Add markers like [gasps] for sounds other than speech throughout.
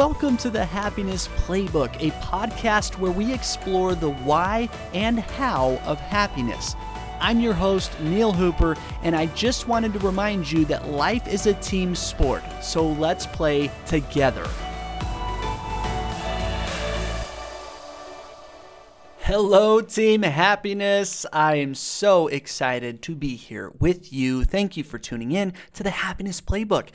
Welcome to the Happiness Playbook, a podcast where we explore the why and how of happiness. I'm your host, Neil Hooper, and I just wanted to remind you that life is a team sport, so let's play together. Hello, Team Happiness. I am so excited to be here with you. Thank you for tuning in to the Happiness Playbook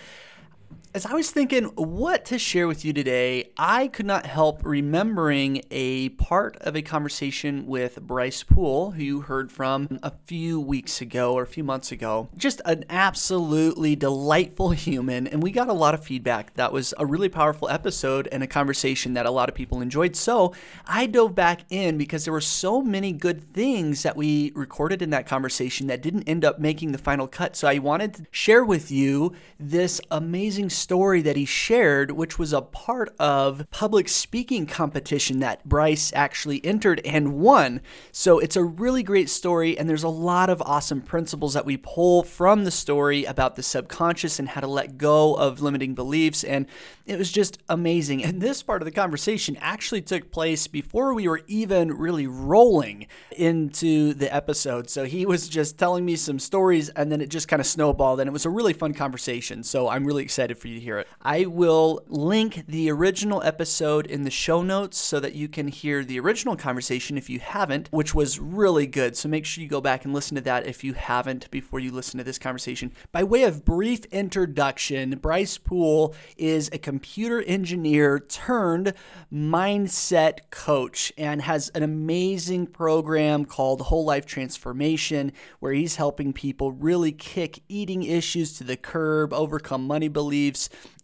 as I was thinking what to share with you today, I could not help remembering a part of a conversation with Bryce Poole, who you heard from a few weeks ago or a few months ago. Just an absolutely delightful human, and we got a lot of feedback. That was a really powerful episode and a conversation that a lot of people enjoyed. So I dove back in because there were so many good things that we recorded in that conversation that didn't end up making the final cut. So I wanted to share with you this amazing story story that he shared, which was a part of public speaking competition that Bryce actually entered and won. So it's a really great story, and there's a lot of awesome principles that we pull from the story about the subconscious and how to let go of limiting beliefs. And it was just amazing. And this part of the conversation actually took place before we were even really rolling into the episode. So he was just telling me some stories, and then it just kind of snowballed, and it was a really fun conversation. So I'm really excited for you to hear it. I will link the original episode in the show notes so that you can hear the original conversation if you haven't, which was really good. So make sure you go back and listen to that if you haven't before you listen to this conversation. By way of brief introduction, Bryce Poole is a computer engineer turned mindset coach and has an amazing program called Whole Life Transformation where he's helping people really kick eating issues to the curb, overcome money beliefs,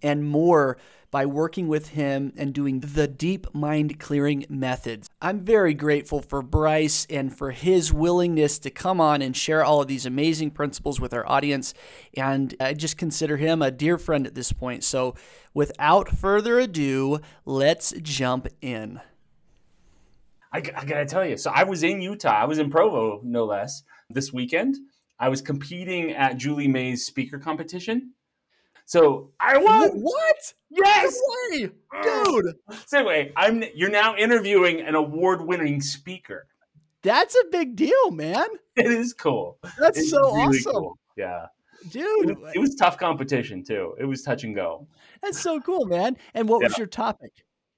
and more by working with him and doing the deep mind clearing methods. I'm very grateful for Bryce and for his willingness to come on and share all of these amazing principles with our audience. And I just consider him a dear friend at this point. So without further ado, let's jump in. I, I gotta tell you, so I was in Utah. I was in Provo, no less, this weekend. I was competing at Julie May's speaker competition so I won. What? Yes. No way, dude. [gasps] So anyway, I'm you're now interviewing an award-winning speaker. That's a big deal, man. It is cool. That's it's so really awesome. Cool. Yeah. Dude, it was, it was, tough competition too. It was touch and go. That's so cool, man. And what yeah. was your topic,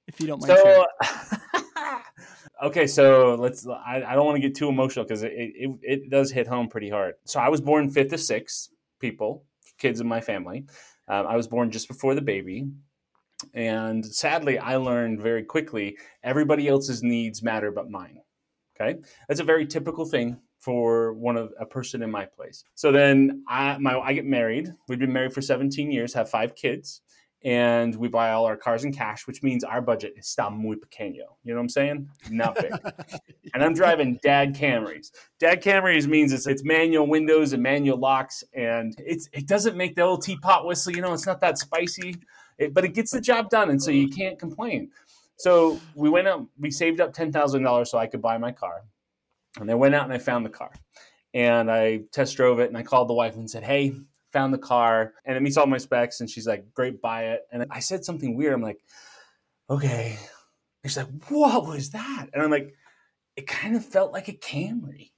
if you don't mind? So, [laughs] okay, so let's. I, I don't want to get too emotional because it, it it does hit home pretty hard. So I was born fifth of six people, kids in my family. Um, I was born just before the baby. And sadly, I learned very quickly everybody else's needs matter but mine. Okay. That's a very typical thing for one of a person in my place. So then I, my, I get married. We've been married for 17 years, have five kids and we buy all our cars in cash, which means our budget is está muy pequeño. You know what I'm saying? Not big. [laughs] and I'm driving Dad Camrys. Dad Camrys means it's, it's manual windows and manual locks, and it's it doesn't make the old teapot whistle. You know, it's not that spicy, it, but it gets the job done, and so you can't complain. So we went out, we saved up ten thousand dollars so I could buy my car, and I went out and I found the car, and I test drove it, and I called the wife and said, "Hey." Found the car and it meets all my specs. And she's like, great, buy it. And I said something weird. I'm like, okay. And she's like, what was that? And I'm like, it kind of felt like a Camry.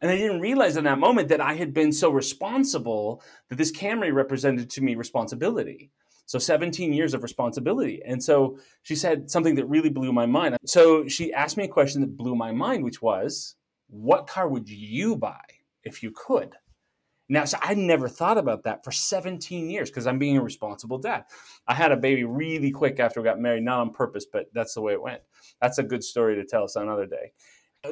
And I didn't realize in that moment that I had been so responsible that this Camry represented to me responsibility. So 17 years of responsibility. And so she said something that really blew my mind. So she asked me a question that blew my mind, which was, What car would you buy if you could? Now, so I never thought about that for 17 years because I'm being a responsible dad. I had a baby really quick after we got married, not on purpose, but that's the way it went. That's a good story to tell us another day.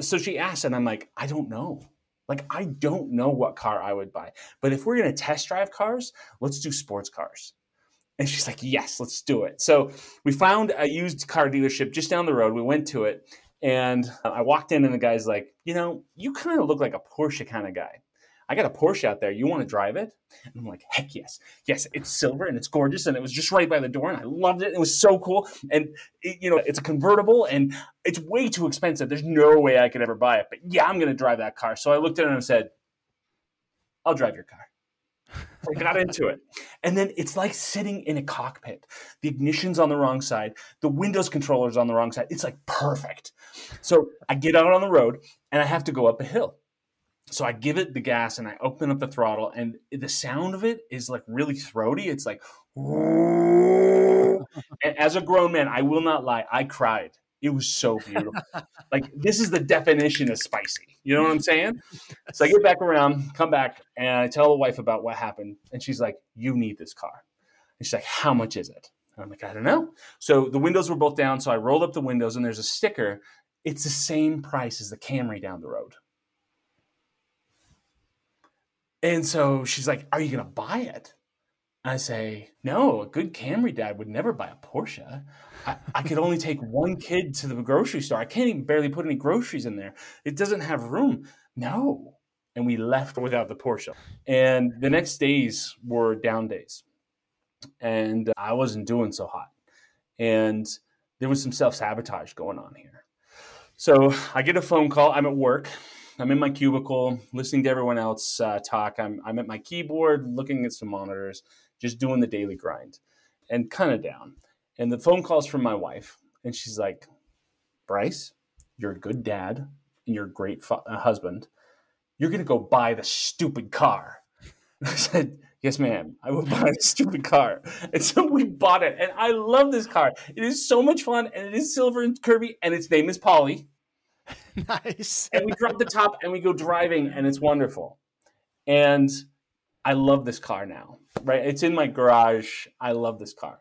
So she asked, and I'm like, I don't know. Like, I don't know what car I would buy. But if we're going to test drive cars, let's do sports cars. And she's like, yes, let's do it. So we found a used car dealership just down the road. We went to it. And I walked in, and the guy's like, you know, you kind of look like a Porsche kind of guy. I got a Porsche out there. You want to drive it? And I'm like, heck yes. Yes, it's silver and it's gorgeous. And it was just right by the door. And I loved it. It was so cool. And, it, you know, it's a convertible and it's way too expensive. There's no way I could ever buy it. But yeah, I'm going to drive that car. So I looked at it and I said, I'll drive your car. I got into it. And then it's like sitting in a cockpit. The ignition's on the wrong side, the Windows controller's on the wrong side. It's like perfect. So I get out on the road and I have to go up a hill. So I give it the gas and I open up the throttle, and the sound of it is like really throaty. It's like, [laughs] and as a grown man, I will not lie, I cried. It was so beautiful. [laughs] like this is the definition of spicy. You know what I'm saying? So I get back around, come back, and I tell the wife about what happened, and she's like, "You need this car." And she's like, "How much is it?" And I'm like, "I don't know." So the windows were both down, so I rolled up the windows, and there's a sticker. It's the same price as the Camry down the road. And so she's like, Are you going to buy it? I say, No, a good Camry dad would never buy a Porsche. I, I, could only take [laughs] one kid to the grocery store. I can't even barely put any groceries in there. It doesn't have room. No. And we left without the Porsche. And the next days were down days. And I wasn't doing so hot. And there was some self sabotage going on here. So I get a phone call. I'm at work I'm in my cubicle listening to everyone else uh, talk. I'm, I'm at my keyboard looking at some monitors, just doing the daily grind and kind of down. And the phone calls from my wife, and she's like, Bryce, you're a good dad and you're a great uh, husband. You're going to go buy the stupid car. [laughs] I said, Yes, ma'am. I will buy a stupid car. And so we bought it. And I love this car. It is so much fun. And it is silver and Kirby. And its name is Polly. [laughs] nice. and we drop the top and we go driving, and it's wonderful. And I love this car now, right? It's in my garage. I love this car.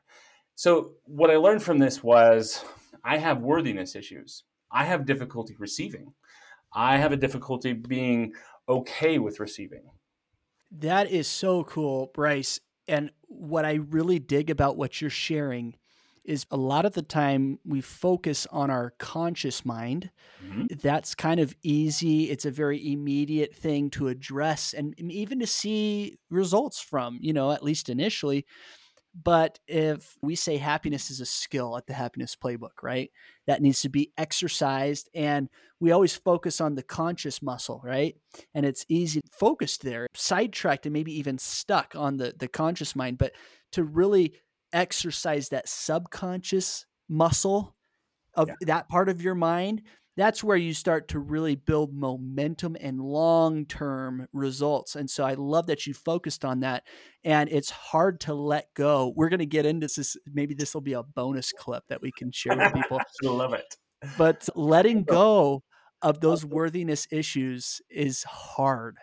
So, what I learned from this was I have worthiness issues. I have difficulty receiving. I have a difficulty being okay with receiving. That is so cool, Bryce. And what I really dig about what you're sharing is a lot of the time we focus on our conscious mind. Mm-hmm. That's kind of easy. It's a very immediate thing to address and even to see results from, you know, at least initially. But if we say happiness is a skill at the happiness playbook, right? That needs to be exercised. And we always focus on the conscious muscle, right? And it's easy focused there, sidetracked and maybe even stuck on the, the conscious mind. But to really exercise that subconscious muscle of yeah. that part of your mind, that's where you start to really build momentum and long term results. And so I love that you focused on that. And it's hard to let go. We're going to get into this. Maybe this will be a bonus clip that we can share with people. [laughs] I love it. But letting [laughs] go of those worthiness issues is hard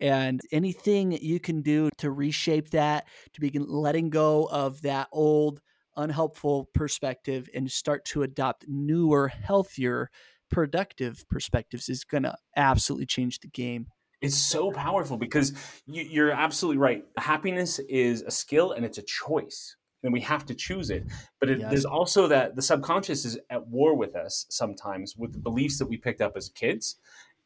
and anything you can do to reshape that to begin letting go of that old unhelpful perspective and start to adopt newer healthier productive perspectives is going to absolutely change the game it's so powerful because you, are absolutely right happiness is a skill and it's a choice and we have to choose it but it, yes. there's also that the subconscious is at war with us sometimes with the beliefs that we picked up as kids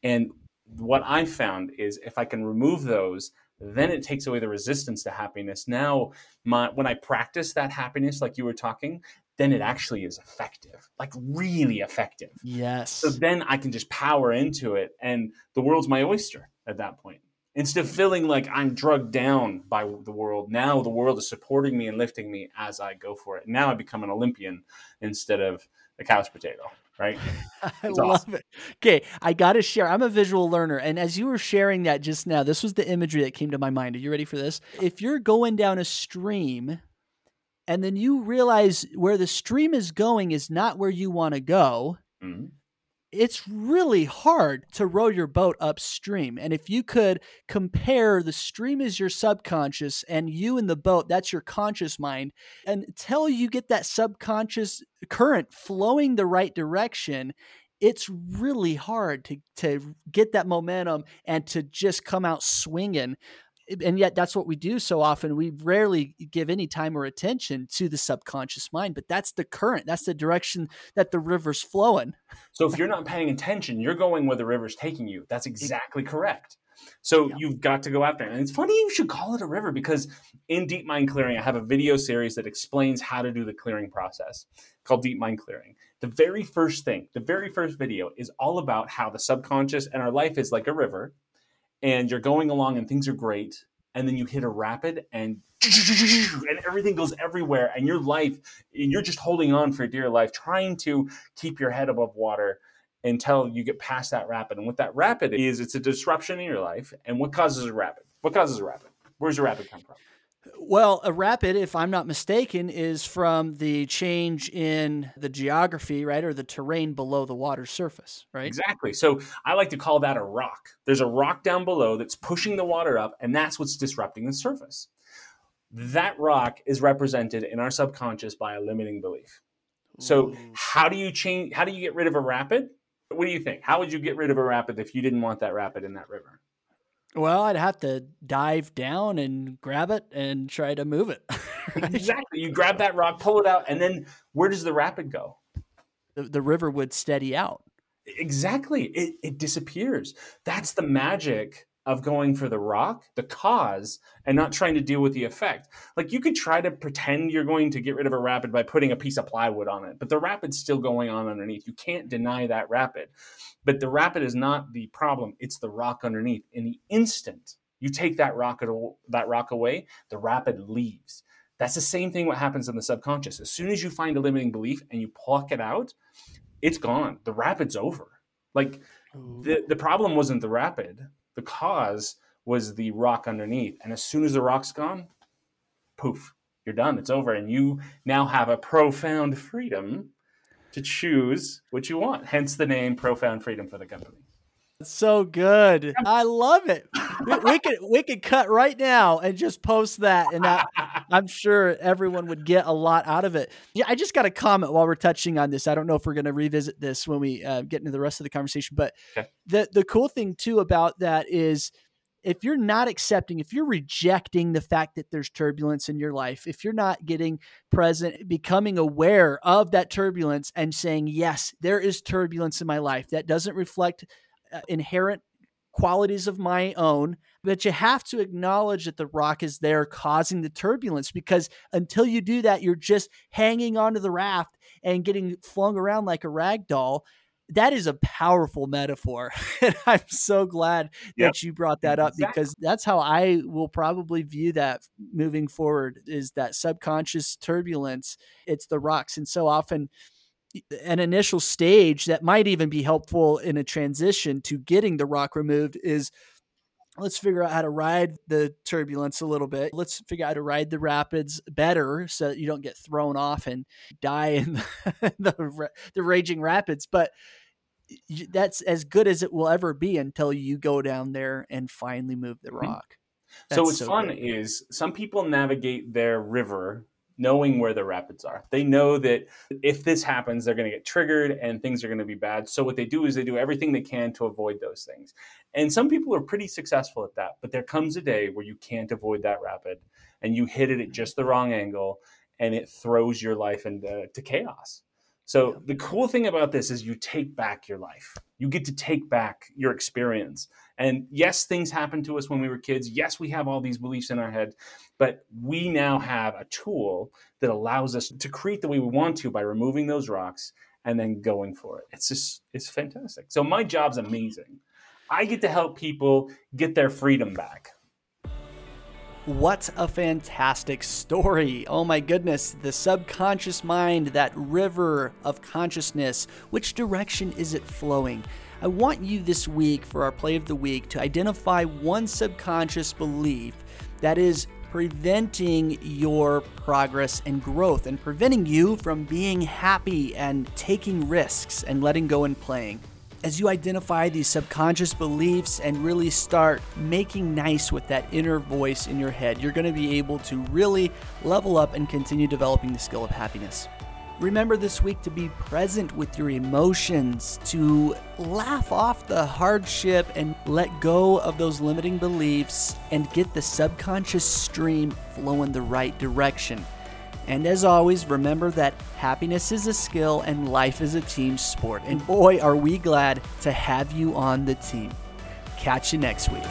and what I found is if I can remove those, then it takes away the resistance to happiness. Now, my, when I practice that happiness, like you were talking, then it actually is effective, like really effective. Yes. So then I can just power into it, and the world's my oyster at that point. Instead of feeling like I'm drugged down by the world, now the world is supporting me and lifting me as I go for it. Now I become an Olympian instead of a couch potato right? [laughs] I love it. Okay, I got to share. I'm a visual learner. And as you were sharing that just now, this was the imagery that came to my mind. Are you ready for this? If you're going down a stream and then you realize where the stream is going is not where you want to go, mm-hmm it's really hard to row your boat upstream. And if you could compare the stream is your subconscious and you in the boat, that's your conscious mind, until you get that subconscious current flowing the right direction, it's really hard to, to get that momentum and to just come out swinging and yet that's what we do so often. We rarely give any time or attention to the subconscious mind but that's the current that's the direction that the river's flowing. So if you're not paying attention you're going where the river's taking you. That's exactly correct. So yeah. you've got to go after it. And it's funny you should call it a river because in deep mind clearing i have a video series that explains how to do the clearing process called deep mind clearing. The very first thing the very first video is all about how the subconscious and our life is like a river and you're going along and things are great and then you hit a rapid and [laughs] and everything goes everywhere and your life and you're just holding on for dear life trying to keep your head above water until you get past that rapid. And what that rapid is it's a disruption in your life. And what causes a rapid? What causes a rapid? Where's a rapid come from well, a rapid, if I'm not mistaken, is from the change in the geography, right, or the terrain below the water surface, right? Exactly. So I like to call that a rock. There's a rock down below that's pushing the water up, and that's what's disrupting the surface. That rock is represented in our subconscious by a limiting belief. So Ooh. how do you change? How do you get rid of a rapid? What do you think? How would you get rid of a rapid if you didn't want that rapid in that river? Well, I'd have to dive down and grab it and try to move it. [laughs] exactly. You grab that rock, pull it out, and then where does the rapid go? The, the river would steady out. Exactly. It, it disappears. That's the magic of going for the rock, the cause, and not trying to deal with the effect. Like you could try to pretend you're going to get rid of a rapid by putting a piece of plywood on it, but the rapid's still going on underneath. You can't deny that rapid. But the rapid is not the problem, it's the rock underneath. In the instant you take that rock that rock away, the rapid leaves. That's the same thing what happens in the subconscious. As soon as you find a limiting belief and you pluck it out, it's gone. The rapid's over. Like the, the problem wasn't the rapid the cause was the rock underneath. And as soon as the rock's gone, poof, you're done. It's over. And you now have a profound freedom to choose what you want. Hence the name Profound Freedom for the company. So good. I love it. We, we, could we could cut right now and just post that, and that, I'm sure everyone would get a lot out of it. Yeah, I just got a comment while we're touching on this. I don't know if we're going to revisit this when we uh, get into the rest of the conversation, but okay. the the cool thing too about that is if you're not accepting, if you're rejecting the fact that there's turbulence in your life, if you're not getting present, becoming aware of that turbulence and saying, yes, there is turbulence in my life that doesn't reflect uh, inherent qualities of my own, but you have to acknowledge that the rock is there causing the turbulence because until you do that, you're just hanging onto the raft and getting flung around like a rag doll. That is a powerful metaphor. [laughs] and I'm so glad yep. that you brought that up exactly. because that's how I will probably view that moving forward is that subconscious turbulence. It's the rocks. And so often an initial stage that might even be helpful in a transition to getting the rock removed is let's figure out how to ride the turbulence a little bit. Let's figure out how to ride the rapids better so that you don't get thrown off and die in [laughs] the, the, the raging rapids. But that's as good as it will ever be until you go down there and finally move the mm-hmm. rock. That's so what's so fun good. is some people navigate their river knowing where the rapids are. They know that if this happens, they're going to get triggered and things are going to be bad. So what they do is they do everything they can to avoid those things. And some people are pretty successful at that, but there comes a day where you can't avoid that rapid and you hit it at just the wrong angle and it throws your life into chaos. So the cool thing about this is you take back your life. You get to take back your experience. And yes, things happened to us when we were kids. Yes, we have all these beliefs in our head, but we now have a tool that allows us to create the way we want to by removing those rocks and then going for it. It's just it's fantastic. So my job's amazing. I get to help people get their freedom back. What a fantastic story. Oh my goodness, the subconscious mind, that river of consciousness, which direction is it flowing? I want you this week for our play of the week to identify one subconscious belief that is preventing your progress and growth and preventing you from being happy and taking risks and letting go and playing as you identify these subconscious beliefs and really start making nice with that inner voice in your head, you're going to be able to really level up and continue developing the skill of happiness. Remember this week to be present with your emotions, to laugh off the hardship and let go of those limiting beliefs and get the subconscious stream flowing the right direction. And as always, remember that happiness is a skill and life is a team sport. And boy, are we glad to have you on the team. Catch you next week.